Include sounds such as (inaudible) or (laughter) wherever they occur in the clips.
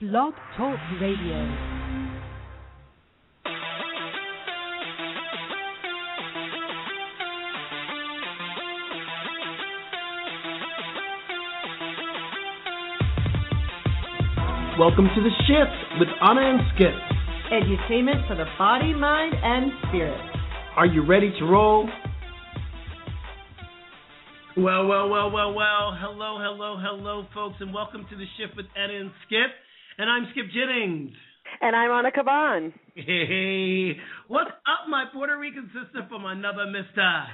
Blog Talk Radio. Welcome to the shift with Ana and Skip. Edutainment for the body, mind, and spirit. Are you ready to roll? Well, well, well, well, well. Hello, hello, hello, folks, and welcome to the shift with Ana and Skip. And I'm Skip Jennings. And I'm Ana Caban. Hey, what's up, my Puerto Rican sister from another mister?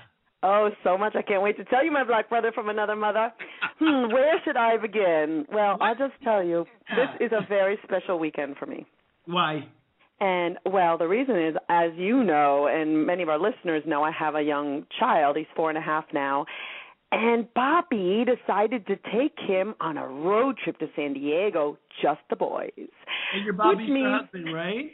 Oh, so much. I can't wait to tell you, my black brother from another mother. (laughs) hmm, where should I begin? Well, I'll just tell you, this is a very special weekend for me. Why? And, well, the reason is, as you know, and many of our listeners know, I have a young child. He's four and a half now. And Bobby decided to take him on a road trip to San Diego, just the boys. And your Bobby's Which means, husband, right?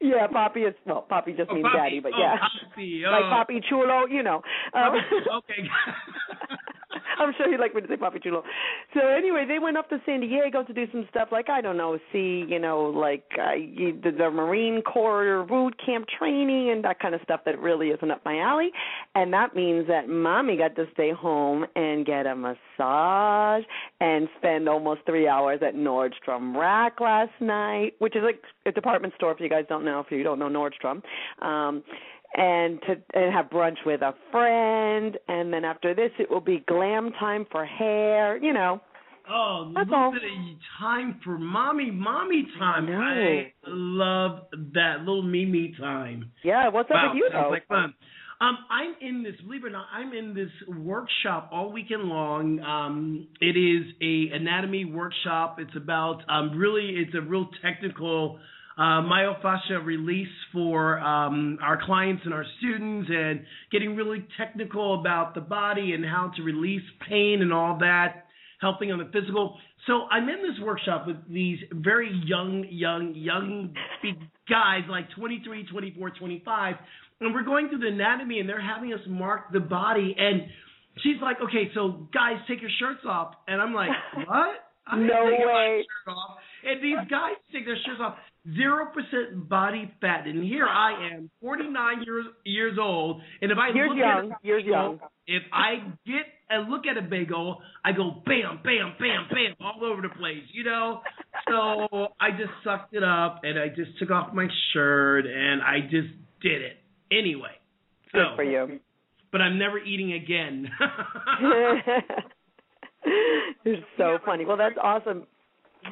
Yeah, Poppy is well, Poppy just Oh, means Poppy. daddy, but Oh, yeah, Poppy. Oh. like Papi Chulo, you know. Um, okay. (laughs) (laughs) I'm sure you'd like me to say Papi Chulo. So anyway, they went up to San Diego to do some stuff like I don't know, see, you know, like uh, the, the Marine Corps boot camp training and that kind of stuff that really isn't up my alley. And that means that mommy got to stay home and get a massage and spend almost three hours at Nordstrom Rack last night, which is like a department store. If you guys don't know, if you don't know Nordstrom. Um, and to and have brunch with a friend and then after this it will be glam time for hair you know Oh, That's little all. bit of time for mommy, mommy time. I. I love that little Mimi time. yeah what's up wow, with you though like fun. Um, I'm in this, believe it or not, I'm in this workshop all weekend long. Um, it is a anatomy workshop. It's about um, really, it's a real technical uh, myofascia release for um, our clients and our students, and getting really technical about the body and how to release pain and all that, helping on the physical. So I'm in this workshop with these very young, young, young big guys, like 23, 24, 25, and we're going through the anatomy, and they're having us mark the body, and she's like, "Okay, so guys, take your shirts off," and I'm like, (laughs) "What?" I'm No way. shirt off. And these guys take their shirts off. Zero percent body fat, and here I am, 49 years years old, and if I Years look young, at a years bagel, young. if I get a look at a bagel, I go bam, bam, bam, bam, all over the place, you know. So I just sucked it up, and I just took off my shirt, and I just did it anyway. So, good for you But I'm never eating again. (laughs) (laughs) you're so funny well that's awesome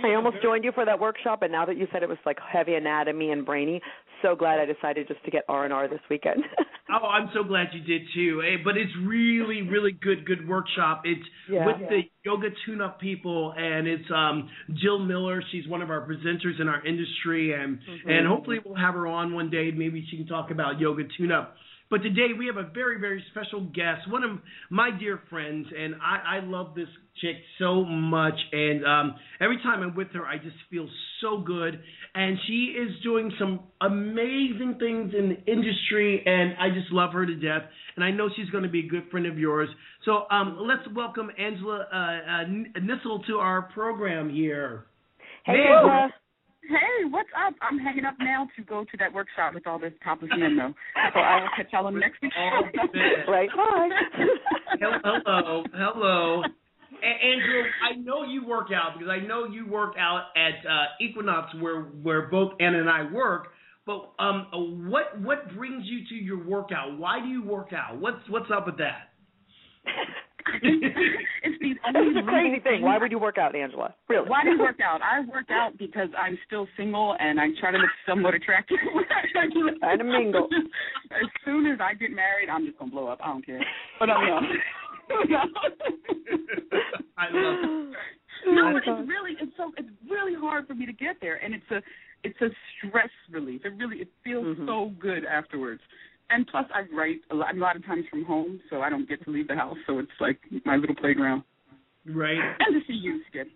I almost joined you for that workshop, and now that you said it was like heavy anatomy and brainy, so glad I decided just to get R and R this weekend. (laughs) Oh, I'm so glad you did too. Eh, But it's really, really good, good workshop. It's Yeah. with the yoga tune-up people, and it's um Jill Miller. She's one of our presenters in our industry, and Mm-hmm. and hopefully we'll have her on one day. Maybe she can talk about yoga tune-up. But today we have a very, very special guest, one of my dear friends, and I, I love this chick so much. And um, every time I'm with her, I just feel so good. And she is doing some amazing things in the industry, and I just love her to death. And I know she's going to be a good friend of yours. So um, let's welcome Angela uh, uh, Nissel to our program here. hey, Hey. Angela. Hey, what's up? I'm hanging up now to go to that workshop with all this topless men, though. So I will catch y'all on the next week's show. (laughs) right bye Hel- Hello, hello. A- Andrew, I know you work out because I know you work out at uh, Equinox where where both Ana and I work. But um, what what brings you to your workout? Why do you work out? What's what's up with that? (laughs) it's the That's only the crazy legal thing. Why would you work out, Angela? Really? Why do you work (laughs) out? I work out because I'm still single and I try to look somewhat attractive. (laughs) Trying to mingle. As soon as I get married, I'm just gonna blow up. I don't care. But um, no. (laughs) I love it. no, Oh, but it's really it's so it's really hard for me to get there, and it's a it's a stress relief. It really it feels Mhm. so good afterwards. And plus, I write a lot, a lot of times from home, so I don't get to leave the house. So it's like my little playground. Right. And to see you, Skip.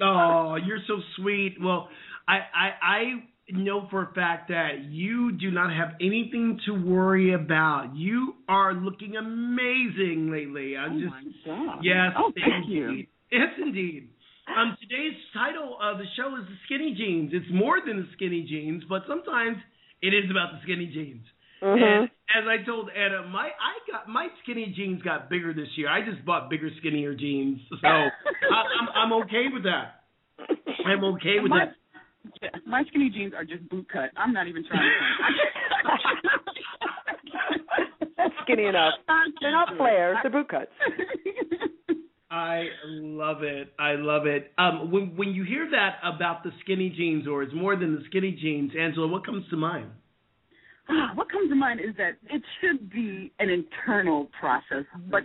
Oh, you're so sweet. Well, I I I know for a fact that you do not have anything to worry about. You are looking amazing lately. I'm oh just my god. yes, Oh, thank indeed. you. Yes, indeed. Um, today's title of the show is the skinny jeans. It's more than the skinny jeans, but sometimes it is about the skinny jeans. Mhm. And as I told Ana, my I got my skinny jeans got bigger this year. I just bought bigger, skinnier jeans, so (laughs) I, I'm I'm okay with that. I'm okay with my, that. my skinny jeans are just boot cut. I'm not even trying to. That's (laughs) skinny enough. (laughs) They're not flares. They're boot cuts. I love it. I love it. Um, when when you hear that about the skinny jeans, or it's more than the skinny jeans, Angela, what comes to mind? Ah, what comes to mind is that it should be an internal process, but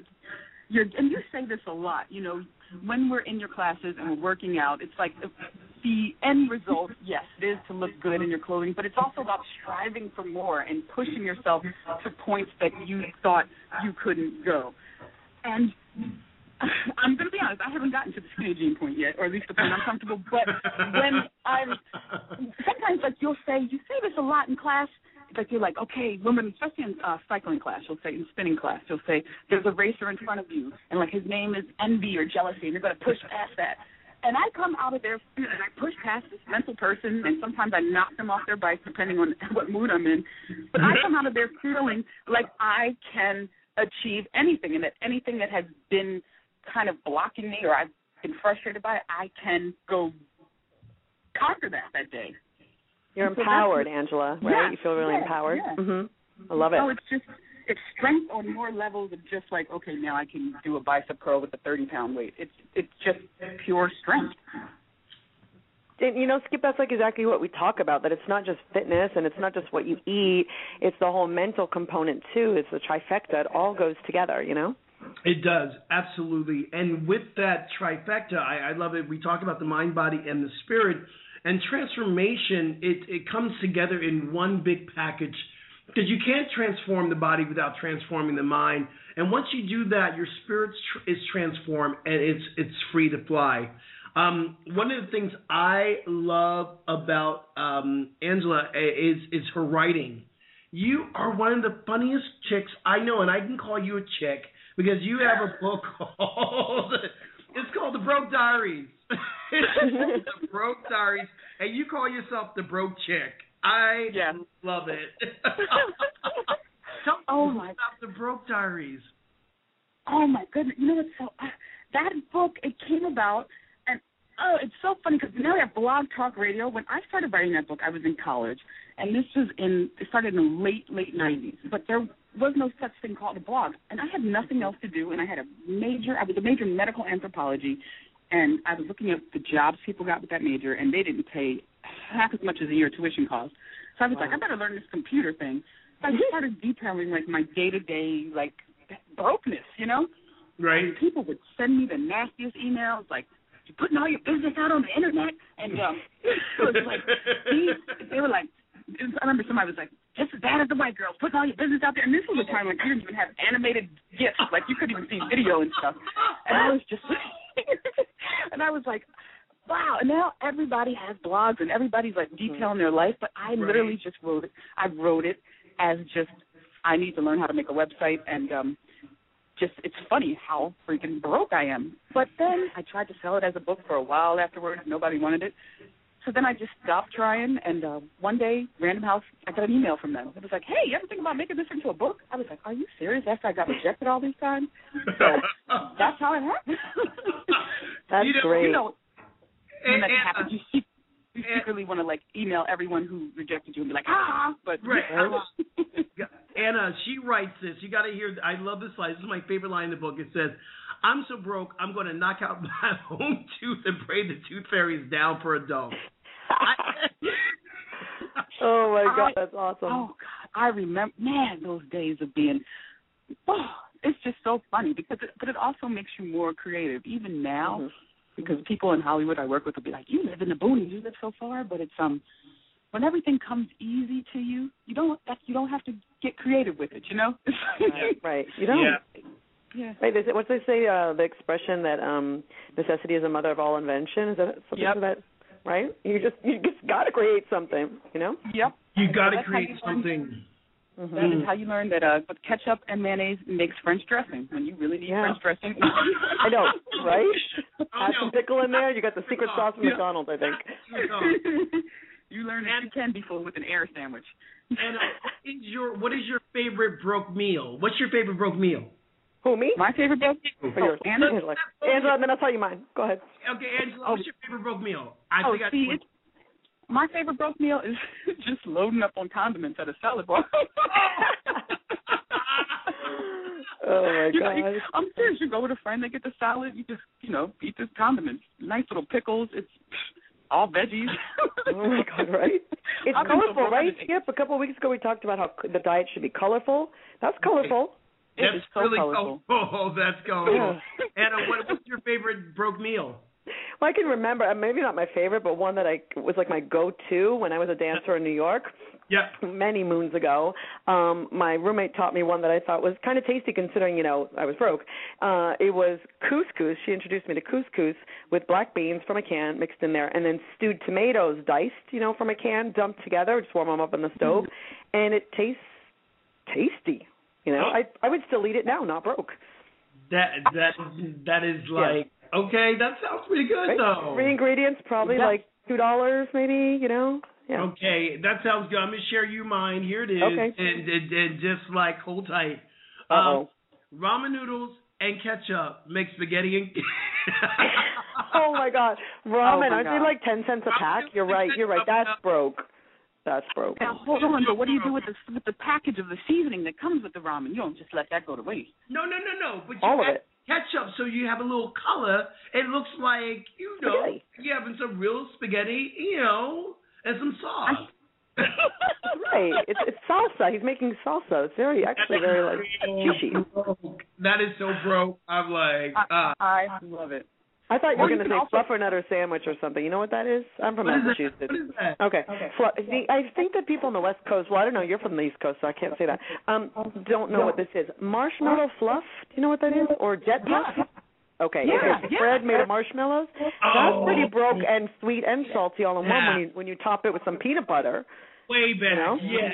you're and you say this a lot. You know, when we're in your classes and we're working out, it's like the, the end result. (laughs) Yes, it is to look good in your clothing, but it's also about striving for more and pushing yourself to points that you thought you couldn't go. And (sighs) I'm going to be honest, I haven't gotten to the skinny jean point yet, or at least the point I'm comfortable. But when I'm sometimes like you'll say you say this a lot in class. Like you're like, okay, women, especially in uh, cycling class, you'll say in spinning class, you'll say there's a racer in front of you, and like his name is envy or jealousy, and you're to push past that. And I come out of there and I push past this mental person, and sometimes I knock them off their bike depending on (laughs) what mood I'm in. But I come out of there feeling like I can achieve anything, and that anything that has been kind of blocking me or I've been frustrated by I can go conquer that that day. You're So empowered, Angela, right? Yeah, you feel really yeah, empowered. yeah. Mhm. I love it. So it's just it's strength on more levels than just like okay now I can do a bicep curl with a 30 pound weight. It's it's just pure strength. And you know, Skip, that's like exactly what we talk about. That it's not just fitness and it's not just what you eat. It's the whole mental component too. It's the trifecta. It all goes together. You know. It does absolutely, and with that trifecta, I, I love it. We talk about the mind, body, and the spirit, and transformation. It it comes together in one big package because you can't transform the body without transforming the mind. And once you do that, your spirit is transformed and it's it's free to fly. Um, one of the things I love about um, Angela is is her writing. You are one of the funniest chicks I know, and I can call you a chick because you have a book (laughs) called it's called The Broke Diaries. (laughs) the Broke Diaries, and you call yourself the Broke Chick. I Yeah. love it. (laughs) Tell Oh my about the Broke Diaries. Oh my goodness! You know what's so uh, that book? It came about, and oh, it's so funny because now we have Blog Talk Radio. When I started writing that book, I was in college, and this was in it started in the late late '90s. But there was no such thing called a blog, and I had nothing else to do, and I had a major. I was a major in medical anthropology, and I was looking at the jobs people got with that major, and they didn't pay half as much as a year tuition cost. So I was like, I better learn this computer thing. So I (laughs) started detailing like my day to day like brokenness, you know. Right. And people would send me the nastiest emails, like you're putting all your business out on the internet, and um, it was like (laughs) these, they were like, I remember somebody was like, just as bad as the white girls putting all your business out there, and this was a time when you didn't even have animated gifs, like you couldn't even see video and stuff, and I was just, (laughs) (laughs) and I was like. Wow! And now everybody has blogs and everybody's like detailing their life, but I literally just wrote it. I wrote it as just I need to learn how to make a website and um just it's funny how freaking broke I am. But then I tried to sell it as a book for a while afterwards. Nobody wanted it. So then I just stopped trying and uh one day, Random House, I got an email from them. It was like, Hey, you ever think about making this into a book? I was like, Are you serious? After I got rejected all these times? So (laughs) that's how it happened. (laughs) (laughs) That's You know- great. you know And- that and- happens, you, see- you secretly want to like email everyone who rejected you and be like, ah, but Right. (laughs) Ana, she writes this. You got to hear. I love this line. This is my favorite line in the book. It says, "I'm so broke, I'm going to knock out (laughs) my own tooth and pray the tooth fairies down for a dome." (laughs) oh my God, I- that's awesome. Oh God, I remember, man, those days of being. Oh, it's just so funny because, it, but it also makes you more creative. Even now, Mhm. Because people in Hollywood I work with will be like, "You live in the boonies, you live so far," but it's um, when everything comes easy to you, you don't that you don't have to get creative with it. You know? (laughs) right, right. You don't. Yeah. yeah. Right. They say, what they say? Uh, the expression that um, necessity is the mother of all invention. Is that something Yep. that? Right. You just you just got to create something. You know. Yep. You got to create you learn. something. Mhm. That is how you learn that uh, but ketchup and mayonnaise makes French dressing when you really need Yeah. French dressing. (laughs) I know, right? (laughs) Oh, Add some pickle in there. You got the secret sauce from Yeah. McDonald's, I think. (laughs) you learn that you can be full with an air sandwich. And uh, is your what is your favorite broke meal? What's your favorite broke meal? Who me? My favorite broke Or yours? Oh, Angela? Angela. Angela, and then I'll tell you mine. Go ahead. Okay, Angela, what's your favorite broke meal? I oh, think I see, it's, my favorite broke meal is (laughs) just loading up on condiments at a salad bar. (laughs) Oh my (laughs) You know, you- god. I'm serious. You go with a friend, they get the salad. You just, you know, eat the condiments. Nice little pickles. It's all veggies. Oh my god, right? It's I've been so colorful, right? today. Skip, a couple of weeks ago we talked about how the diet should be colorful. That's colorful. It That's is so really colorful. Oh, that's Yeah. colorful. Ana, what, what's your favorite broke meal? Well, I can remember, uh, maybe not my favorite, but one that I was like my go-to when I was a dancer in New York Yep. many moons ago. Um, my roommate taught me one that I thought was kind of tasty considering, you know, I was broke. Uh, it was couscous. She introduced me to couscous with black beans from a can mixed in there and then stewed tomatoes diced, you know, from a can dumped together, just warm them up on the stove. And it tastes tasty. You know, I I would still eat it now, not broke. That that that is like okay. That sounds pretty good Right? though. Three ingredients, probably Yeah. like two dollars, maybe. You know, yeah. Okay, that sounds good. I'm gonna share you mine. Here it is. Okay. And, and, and just like hold tight. Uh Um, oh. ramen noodles and ketchup make spaghetti and. (laughs) oh my god, ramen! Oh my aren't they like ten cents a pack? You're right. You're right. That's broke. That's broke. Now hold on, but what do you do with the with the package of the seasoning that comes with the ramen? You don't just let that go to waste. No, no, no, no. But you All of add it. Ketchup so you have a little color. It looks like you know Spaghetti. you having some real spaghetti, you know, and some sauce. (laughs) right. It's it's salsa. He's making salsa. It's very actually very like fishy. That is so broke. I'm like, uh, I love it. I thought you were going to say also- fluffernutter sandwich or something. You know what that is? I'm from what? Massachusetts. What is that? Okay. Flu- see, I think that people on the West Coast, well, I don't know, you're from the East Coast, so I can't say that, um, don't know what this is. Marshmallow fluff? Do you know what that is? Or jet puff? Okay. Yeah, it's yeah. bread made of marshmallows. That's Oh. pretty broke and sweet and salty all in one when you when you top it with some peanut butter. Way better. know? Yes.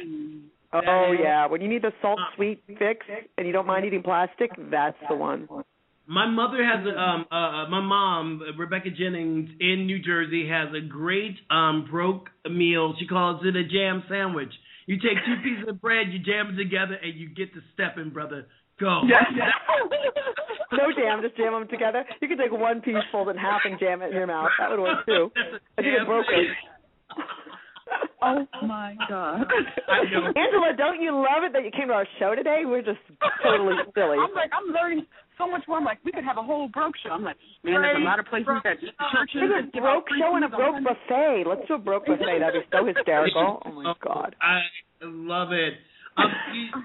Oh yeah, when you need the salt sweet fix and you don't mind eating plastic, that's the one. My mother has a um uh my mom Rebecca Jennings in New Jersey has a great um broke meal. She calls it a jam sandwich. You take two pieces of bread, you jam them together, and you get the stepping, brother. Go. Yes. (laughs) No jam, just jam them together. You can take one piece, fold it in half, and jam it in your mouth. That would work too. I think it's broken. Oh my god. I know. Angela, don't you love it that you came to our show today? We're just totally (laughs) silly. I'm like, I'm learning so much more. I'm like, we could have a whole broke show. I'm like, man, there's a lot of places that churches There's a that give out broke show and a food broke on buffet. Let's do a broke buffet. That'd be so (laughs) hysterical. Oh my god. I love it. Um,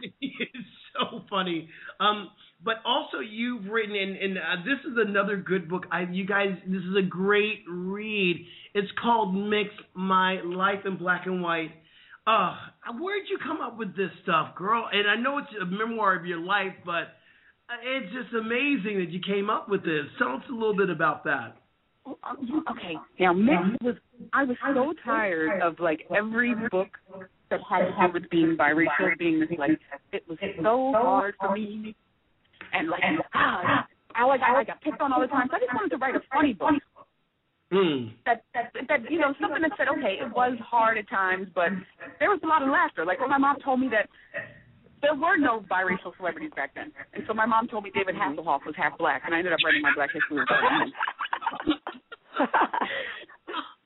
(laughs) it's so funny. Um, but also you've written, and, and uh, this is another good book. I, you guys, this is a great read. It's called "Mixed: My Life in Black and White." Uh, where'd you come up with this stuff, girl? And I know it's a memoir of your life, but it's just amazing that you came up with this. Tell us a little bit about that. Okay, now mixed was I was so tired of like every book that had to do with being biracial, being this like it was so hard for me, and like ah, I like I got picked on all the time. So I just wanted to write a funny book Hmm. that that that you know something that said okay it was hard at times, but there was a lot of laughter. Like when my mom told me that there were no biracial celebrities back then, and so my mom told me David Hasselhoff was half black, and I ended up writing my Black History Report. (laughs)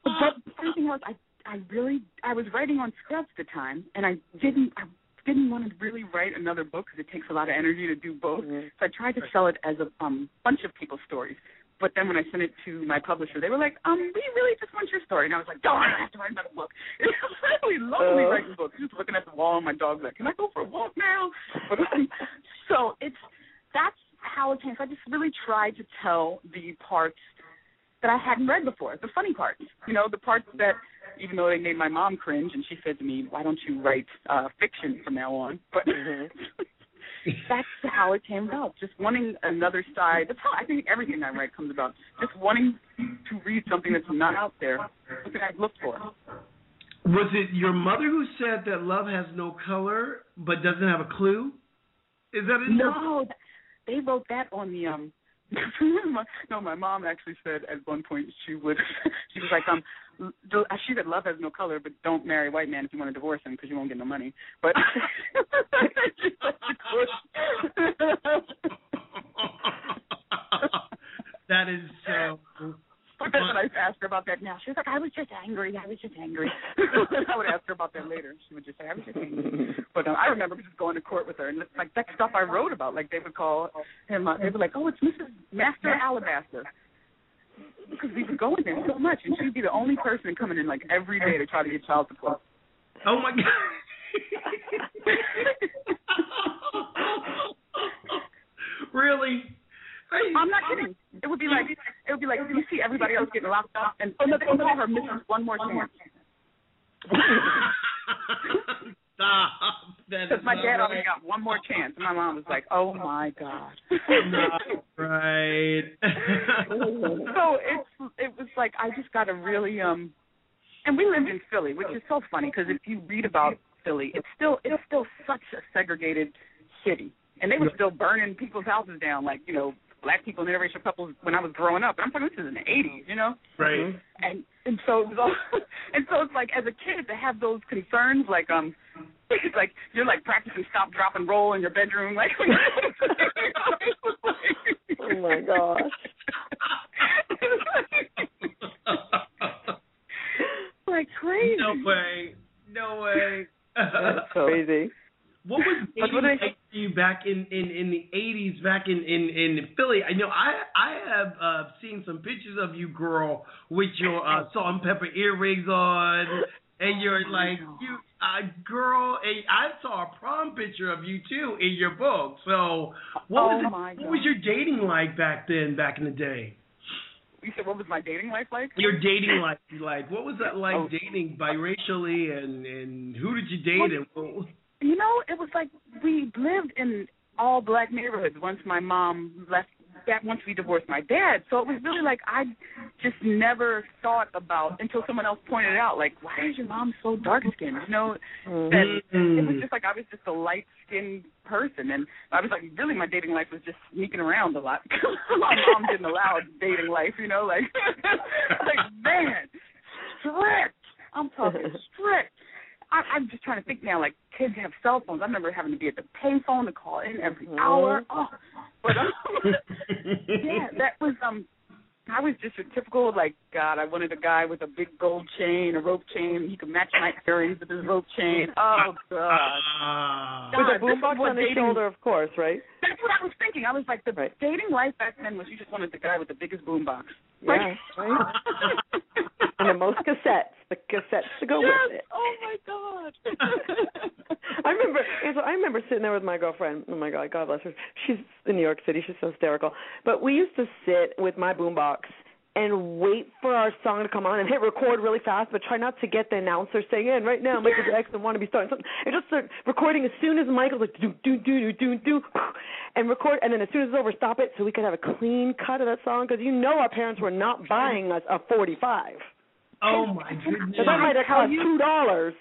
but the funny thing was, I I really I was writing on Scrubs at the time, and I didn't I didn't want to really write another book because it takes a lot of energy to do both. Mhm. So I tried to sell it as a um bunch of people's stories. But then when I sent it to my publisher, they were like, um, we really just want your story. And I was like, darn, I have to write another book. (laughs) It was really lonely Uh. writing books. Just looking at the wall and my dog's like, can I go for a walk now? (laughs) But, um, so it's, that's how it came. So I just really tried to tell the parts that I hadn't read before, the funny parts. You know, the parts that, even though they made my mom cringe, and she said to me, why don't you write uh, fiction from now on? (laughs) But Mhm. That's how it came about. Just wanting another side. That's how I think everything I write comes about. Just wanting to read something that's not out there, something I've looked for. Was it your mother who said that love has no color but doesn't have a clue? Is that it? No, they wrote that on the um. (laughs) no, my mom actually said at one point she would. (laughs) She was like, um, she said love has no color, but don't marry a white man if you want to divorce him because you won't get no money. But that (laughs) is so. But then when I asked her about that now, she was like, I was just angry. I was just angry. (laughs) (laughs) I would ask her about that later. She would just say, I was just angry. (laughs) But um, I remember just going to court with her, and like that stuff I wrote about, like they would call him, uh, they were like, oh, it's Mrs. Master Alabaster. Because we would go in there so much, and she'd be the only person coming in like every day to try to get child support. Oh my god. really? I'm not kidding. It would be like it would be like you see everybody else getting locked up, and oh no, they would call her Mrs. One More Chance. (laughs) Stop. That Because my dad right. only got one more chance, and my mom was like, "Oh my god." Right. (laughs) so it's it was like I just got a really um, and we lived in Philly, which is so funny because if you read about Philly, it's still it's still such a segregated city, and they were still burning people's houses down, like you know black people and interracial couples when I was growing up. And I'm talking this is in the 80s, you know. right. and and so it was all, (laughs) and so it's like as a kid to have those concerns like um it's (laughs) like you're like practicing stop drop and roll in your bedroom like Oh my gosh. (laughs) like crazy no way. No way. That's crazy. What was (laughs) dating like for you back in, in, in the eighties, back in, in, in Philly? I know I I have uh, seen some pictures of you, girl, with your uh, (laughs) salt and pepper earrings on, and you're like you, uh, girl. And I saw a prom picture of you too in your book. So what Oh, was it, what was your dating like back then, back in the day? you said what was my dating life like Your dating life, like what was that like Oh. dating biracially, and and who did you date, and what, you know it was like we lived in all black neighborhoods once my mom left that once we divorced my dad so it was really like i just never thought about until someone else pointed out like why is your mom so dark skinned you know and it was mm-hmm. just like I was just a light skinned person and I was like really my dating life was just sneaking around a lot. (laughs) my mom didn't allow dating life, you know, like (laughs) like man, strict. I'm talking (laughs) strict. I, I'm just trying to think now. Like kids have cell phones. I remember having to be at the payphone to call in every Mhm. hour. Oh, but um, (laughs) yeah, that was um. I was just a typical like God. I wanted a guy with a big gold chain, a rope chain. He could match my earrings with his rope chain. (laughs) Oh God. Ah. God, With a this is boombox on his shoulder, of course, right? That's what I was thinking. I was like, the Right. dating life back then was you just wanted the guy with the biggest boombox. Yeah, right. (laughs) And the most cassettes, the cassettes to go yes. with it. Oh my God. (laughs) I remember. Angela, I remember sitting there with my girlfriend. Oh my God, God bless her. She's in New York City. She's so hysterical. But we used to sit with my boombox and wait for our song to come on and hit record really fast, but try not to get the announcer saying, "And right now, Michael Jackson want to be starting something," and just start recording as soon as Michael's like, "Do do do do do do," and record, and then as soon as it's over, stop it so we could have a clean cut of that song because you know our parents were not buying us a 45. Oh my goodness. That might have cost two dollars.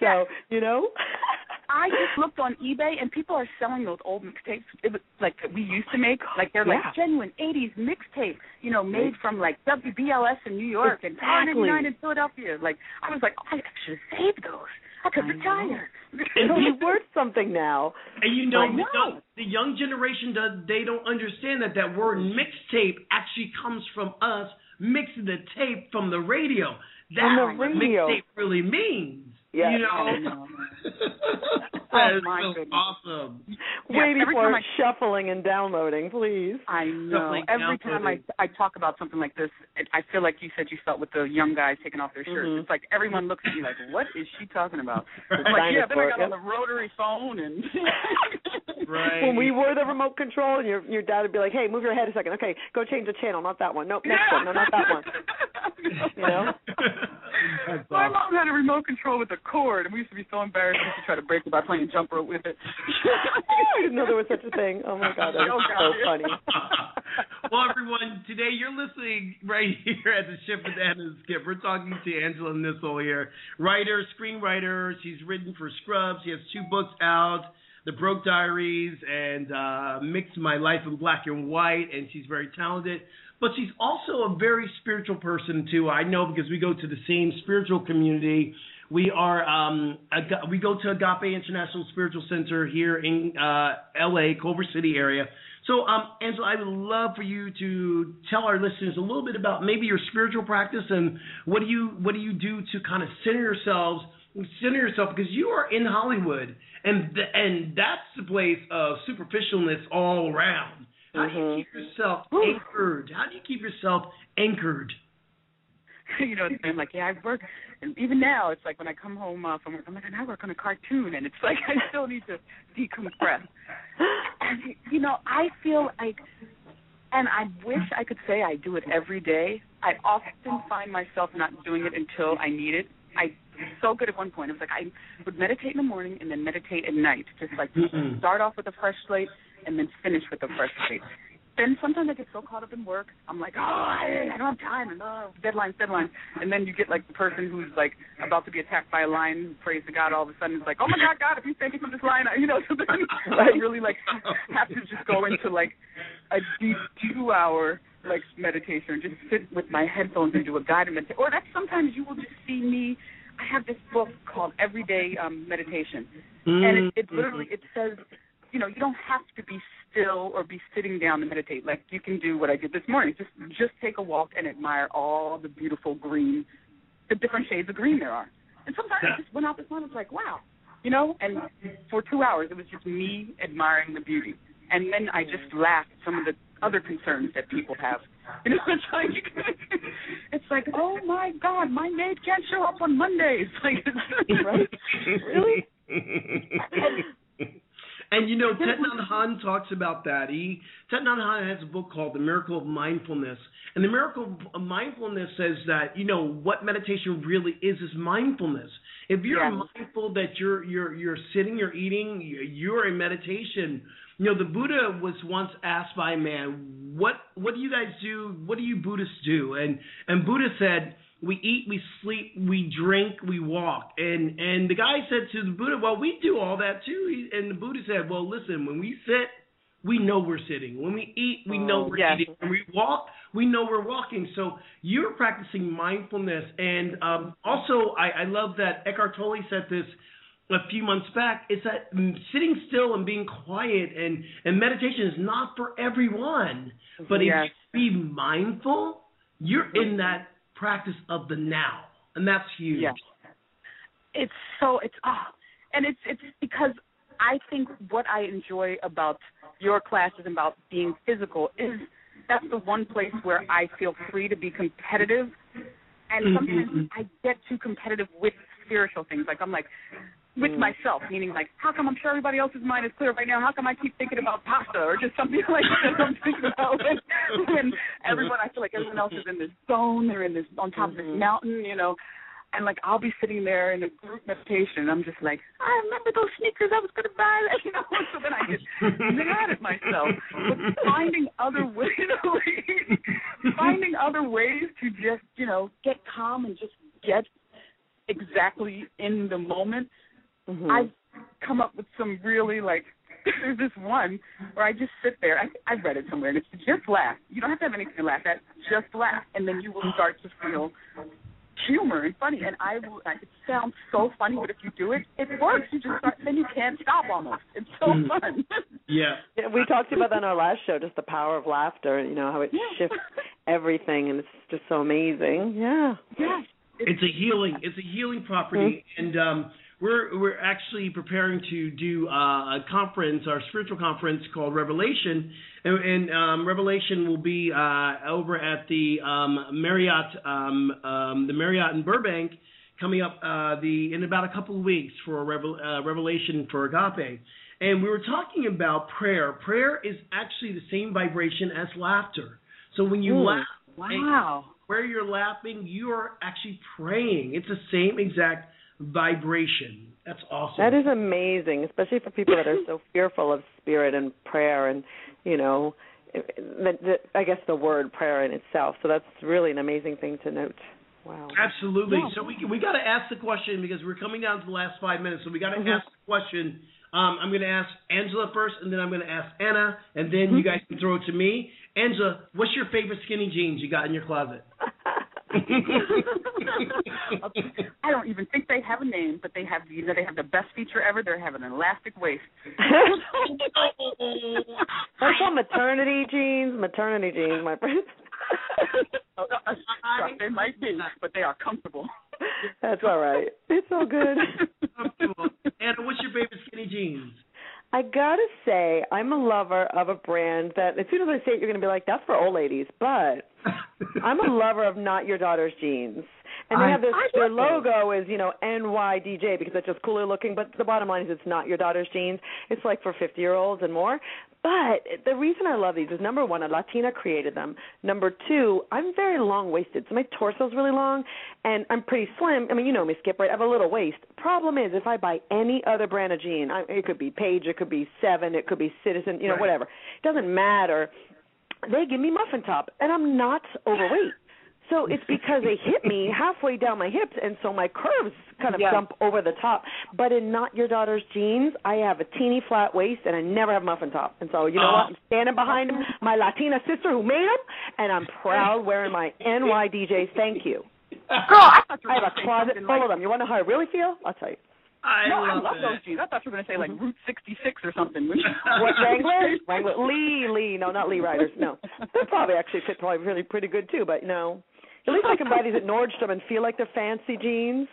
So you know. (laughs) I just looked on eBay and people are selling those old mixtapes. It was like that we used to make. Like they're Yeah. like genuine '80s mixtape, you know, made from like WBLS in New York and Exactly. 99 in Philadelphia. Like I was like, oh, I should have saved those. I could I retire. (laughs) It'll be worth something now. And you know, I the know. young, the young generation does they don't understand that that word mixtape actually comes from us mixing the tape from the radio. That's From the what radio. mixtape really means. Yes. You know. I (laughs) Oh, is my so goodness. awesome. Way Yeah, every before time I- shuffling and downloading, please. I know. Definitely Every time I. I talk about something like this, it, I feel like you said you felt with the young guys taking off their shirts. Mhm. It's like everyone looks at you like, "What is she talking about?" (laughs) Right. I'm like, "Yeah." Then I got Dinosaur, on the rotary phone and. Right. (laughs) When we were the remote control, and your your dad would be like, "Hey, move your head a second. Okay, go change the channel. Not that one. Nope, next Yeah. one. No, not that one." You know? That's My awesome. mom had a remote control with a cord, and we used to be so embarrassed we used to try to break it by playing jump rope with it. (laughs) I didn't know there was such a thing. Oh my god, that (laughs) Oh, was so funny. (laughs) well, everyone, today you're listening right here at the Shift with Ana and Skip. We're talking to Angela Nissel here, writer, screenwriter. She's written for Scrubs. She has two books out, The Broke Diaries and uh, Mixed: My Life in Black and White, and she's very talented. But she's also a very spiritual person too. I know because we go to the same spiritual community. We are um, we go to Agape International Spiritual Center here in uh, L.A. Culver City area. So, um, Angela, I would love for you to tell our listeners a little bit about maybe your spiritual practice and what do you what do you do to kind of center yourselves, center yourself because you are in Hollywood and the, and that's the place of superficialness all around. How do you Mhm. keep yourself anchored? How do you keep yourself anchored? (laughs) you know, I'm like, yeah, I've worked, and even now, it's like when I come home uh, from work, I'm like, and I work on a cartoon, and it's (laughs) like I still need to decompress. And you know, I feel like, and I wish I could say I do it every day. I often find myself not doing it until I need it. I so good at one point. It was like I would meditate in the morning and then meditate at night, just like Mm-mm. start off with a fresh slate and then finish with a fresh slate. Then sometimes I get so caught up in work, I'm like, oh, I, I don't have time, and oh, deadlines, deadlines. And then you get like the person who's like about to be attacked by a lion, prays to God all of a sudden. It's like, oh my God, God, if you save me from this lion, I- you know. So then I really like have to just go into like a deep two-hour like meditation, or just sit with my headphones and do a guided meditation. Or that's sometimes you will just see me. I have this book called Everyday um, Meditation, and it, it literally it says, you know, you don't have to be still or be sitting down to meditate. Like you can do what I did this morning. Just just take a walk and admire all the beautiful green, the different shades of green there are. And sometimes I just went out this morning. I was like, wow, you know. And for two hours, it was just me admiring the beauty. And then I just laughed at some of the other concerns that people have. (laughs) You know, it's like (laughs) it's like, oh my God, my maid can't show up on Mondays. (laughs) Like, right? Really? You know, Nhat Hanh talks about that. He Nhat Hanh has a book called The Miracle of Mindfulness, and the miracle of mindfulness says that you know what meditation really is is mindfulness. If you're Yeah. mindful that you're you're you're sitting, you're eating, you're in meditation. You know, the Buddha was once asked by a man, "What what do you guys do? What do you Buddhists do?" And and Buddha said, "We eat, we sleep, we drink, we walk." And and the guy said to the Buddha, "Well, we do all that too." And the Buddha said, "Well, listen, when we sit, we know we're sitting. When we eat, we know Oh, we're yes. eating. When we walk, we know we're walking. So you're practicing mindfulness. And um, also, I, I love that Eckhart Tolle said this a few months back. It's that mm, sitting still and being quiet and, and meditation is not for everyone. But Yes. if you be mindful, you're in that practice of the now. And that's huge. Yes. It's so it's oh, and it's it's because I think what I enjoy about your classes and about being physical is that's the one place where I feel free to be competitive, and mm-hmm. sometimes I get too competitive with spiritual things. Like I'm like with mm. myself, meaning like, how come I'm sure everybody else's mind is clear right now? How come I keep thinking about pasta or just something (laughs) like that I'm thinking about when, when everyone I feel like everyone else is in this zone, they're in this on top of this mm-hmm. mountain, you know. And like I'll be sitting there in a group meditation, and I'm just like, I remember those sneakers I was gonna buy, that, (laughs) you know. So then I get mad at myself. But finding other (laughs) ways, finding other ways to just, you know, get calm and just get exactly in the moment. Mhm. I've come up with some really like (laughs) there's this one where I just sit there. I I read it somewhere and it's just laugh. You don't have to have anything to laugh at. Just laugh, and then you will (gasps) start to feel humor and funny. And I will. It sounds so funny, but if you do it, it works. You just start. Then you can't stop almost. It's so Mhm. fun. (laughs) Yeah. Yeah, we talked about that in our last show, just the power of laughter. You know how it Yeah. shifts everything, and it's just so amazing. Yeah. yes. It's a healing. It's a healing property, Mm-hmm. and um, we're we're actually preparing to do uh, a conference, our spiritual conference called Revelation, and, and um, Revelation will be uh, over at the um, Marriott, um, um, the Marriott in Burbank, coming up uh, the in about a couple of weeks for a revel, uh, Revelation for Agape. And we were talking about prayer. Prayer is actually the same vibration as laughter. So when you Mm. laugh, Wow. where you're laughing, you are actually praying. It's the same exact vibration. That's awesome. That is amazing, especially for people that are so (laughs) fearful of spirit and prayer and, you know, the, the, I guess the word prayer in itself. So that's really an amazing thing to note. Wow. Absolutely. Yeah. So we we got to ask the question because we're coming down to the last five minutes. So we got to Mhm. ask the question. Um, I'm going to ask Angela first, and then I'm going to ask Ana, and then Mm-hmm. you guys can throw it to me. Angela, what's your favorite skinny jeans you got in your closet? (laughs) I don't even think they have a name, but they have you know they have the best feature ever. They have an elastic waist. (laughs) That's called maternity jeans. Maternity jeans, my friend. Oh, uh, Trust, they might be, but they are comfortable. That's all right. It's all good. Comfortable. Ana, what's your favorite skinny jeans? I gotta say, I'm a lover of a brand that as soon as I say it, you're gonna be like, "That's for old ladies." But (laughs) I'm a lover of Not Your Daughter's jeans, and they I- have this. I Their logo is, you know, NYDJ because it's just cooler looking. But the bottom line is, it's not your daughter's jeans. It's like for 50 year olds and more. But the reason I love these is number one, a Latina created them. Number two, I'm very long waisted, so my torso's really long, and I'm pretty slim. I mean, you know me, Skip, right? I have a little waist. Problem is, if I buy any other brand of jean, I, it could be Paige, it could be Seven, it could be Citizen, you know, Right. whatever. It doesn't matter. They give me muffin top, and I'm not overweight. So it's because they hit me (laughs) halfway down my hips, and so my curves kind of Yes. jump over the top. But in not your daughter's jeans, I have a teeny flat waist, and I never have muffin top. And so you know Oh. what? Uh-huh. I'm standing behind them, my Latina sister who made them, and I'm proud wearing my NYDJs. Thank you. Girl, I thought you I have a closet full like, of them. You want to know how I really feel? I'll tell you. I No, I love, love it. those jeans. I thought you were gonna say like mm-hmm. Route 66 or something. (laughs) What Wrangler? (laughs) Wrangler. Lee, Lee. No, not Lee Riders. No, they probably actually fit probably really pretty good too. But no, at least I can buy these at (laughs) Nordstrom and feel like they're fancy jeans.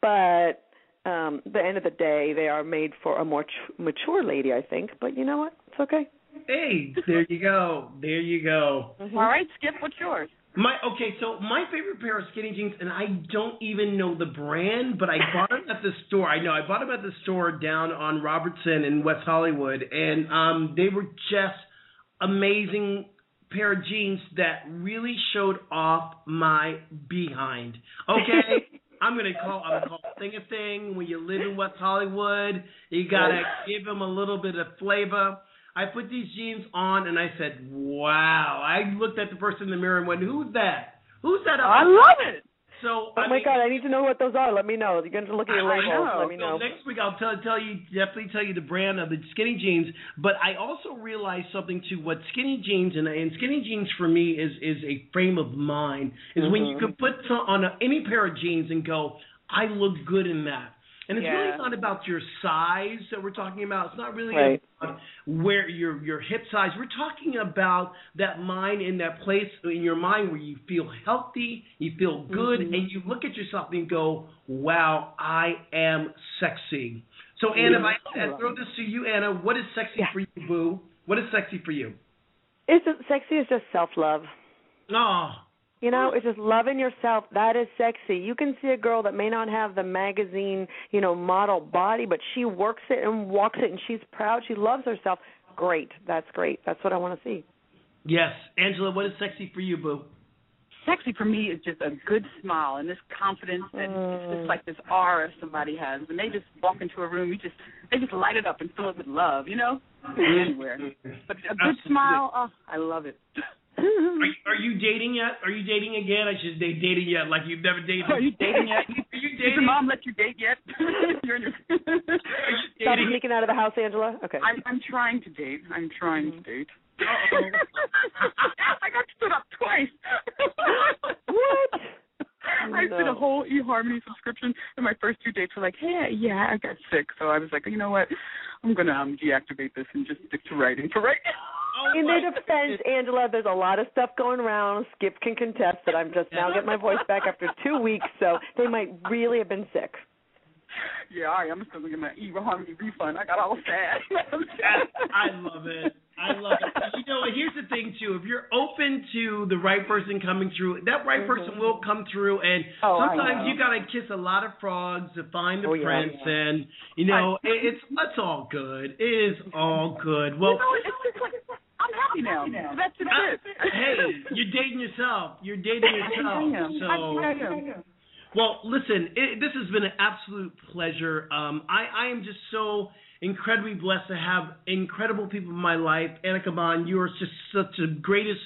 But um the end of the day, they are made for a more ch- mature lady, I think. But you know what? It's okay. Hey, there you go. There you go. All right, Skip, what's yours? My okay, so my favorite pair of skinny jeans, and I don't even know the brand, but I bought them at the store. I know I bought them at the store down on Robertson in West Hollywood, and um, they were just amazing pair of jeans that really showed off my behind. Okay. (laughs) I'm gonna call. I'm gonna call thing a thing. When you live in West Hollywood, you gotta give them a little bit of flavor. I put these jeans on and I said, "Wow!" I looked at the person in the mirror and went, "Who's that? Who's that?" up I love it. So Oh I my mean, God, I need to know what those are. Let me know. You're going to look at your know. Let me so know. next week I'll tell tell you definitely tell you the brand of the skinny jeans. But I also realized something too. What skinny jeans and, and skinny jeans for me is is a frame of mind. Is when you Mhm. can put some, on a, any pair of jeans and go, I look good in that. And it's Yeah. really not about your size that we're talking about. It's not really Right. about where your your hip size. We're talking about that mind in that place in your mind where you feel healthy, you feel good, Mhm. and you look at yourself and go, "Wow, I am sexy." So Ana, if I, I throw this to you, Ana, what is sexy Yeah. for you, Boo? What is sexy for you? It's just, sexy is just self love. Oh, You know, it's just loving yourself. That is sexy. You can see a girl that may not have the magazine, you know, model body, but she works it and walks it and she's proud. She loves herself. Great. That's great. That's what I want to see. yes, Angela, what is sexy for you, Boo? Sexy for me is just a good smile and this confidence that it's Mm. just like this aura somebody has. When they just walk into a room, you just they just light it up and fill it with love, you know? Anywhere. But a good smile, oh, I love it. Are you, are you dating yet? Are you dating again? I should say dating yet, like you've never dated. Are you dating yet? (laughs) Are you dating? Did your mom let you date yet? (laughs) You're in your (laughs) Are you Stop dating? sneaking out of the house, Angela. Okay. I'm I'm trying to date. I'm trying to date. Uh-oh. I got stood up twice. What? I did a whole eHarmony subscription, and my first two dates were like, "Hey, yeah, I got sick," so I was like, "You know what? I'm gonna um, deactivate this and just stick to writing for right now." Oh In their defense, Angela, there's a lot of stuff going around. Skip can contest that I'm just now getting my voice back after two weeks, so they might really have been sick. Yeah, all right, I'm still gonna get my eHarmony refund. I got all sad. (laughs) I love it. I love it. You know, what? here's the thing too. If you're open to the right person coming through, that right person will come through. And Mm-hmm. Oh, sometimes you gotta kiss a lot of frogs to find the Oh, yeah. prince. And you know, it, it's it's all good. It is all good. Well. you know, it's just like I'm happy now. That's just I- it. hey, you're dating yourself. You're dating (laughs) yourself. So, well, listen, it, this has been an absolute pleasure. Um, I, I am just so incredibly blessed to have incredible people in my life. Ana Caban, you are just such the greatest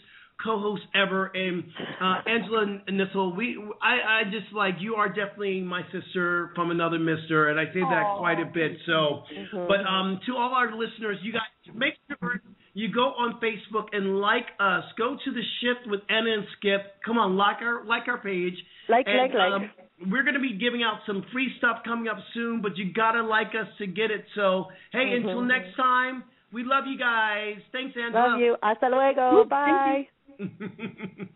co-host ever, and uh, Angela Nissel. We, I, I just like you are definitely my sister from another Mister, and I say that Aww. quite a bit. So, Mhm. but um, to all our listeners, you guys make sure you go on Facebook and like us. Go to the Shift with Ana and Skip. Come on, like our like our page. Like, And, like, like. um, we're going to be giving out some free stuff coming up soon, but you got to like us to get it. So, hey, until Mhm. next time, we love you guys. Thanks, Angela. Love you. Hasta luego. Bye. (laughs)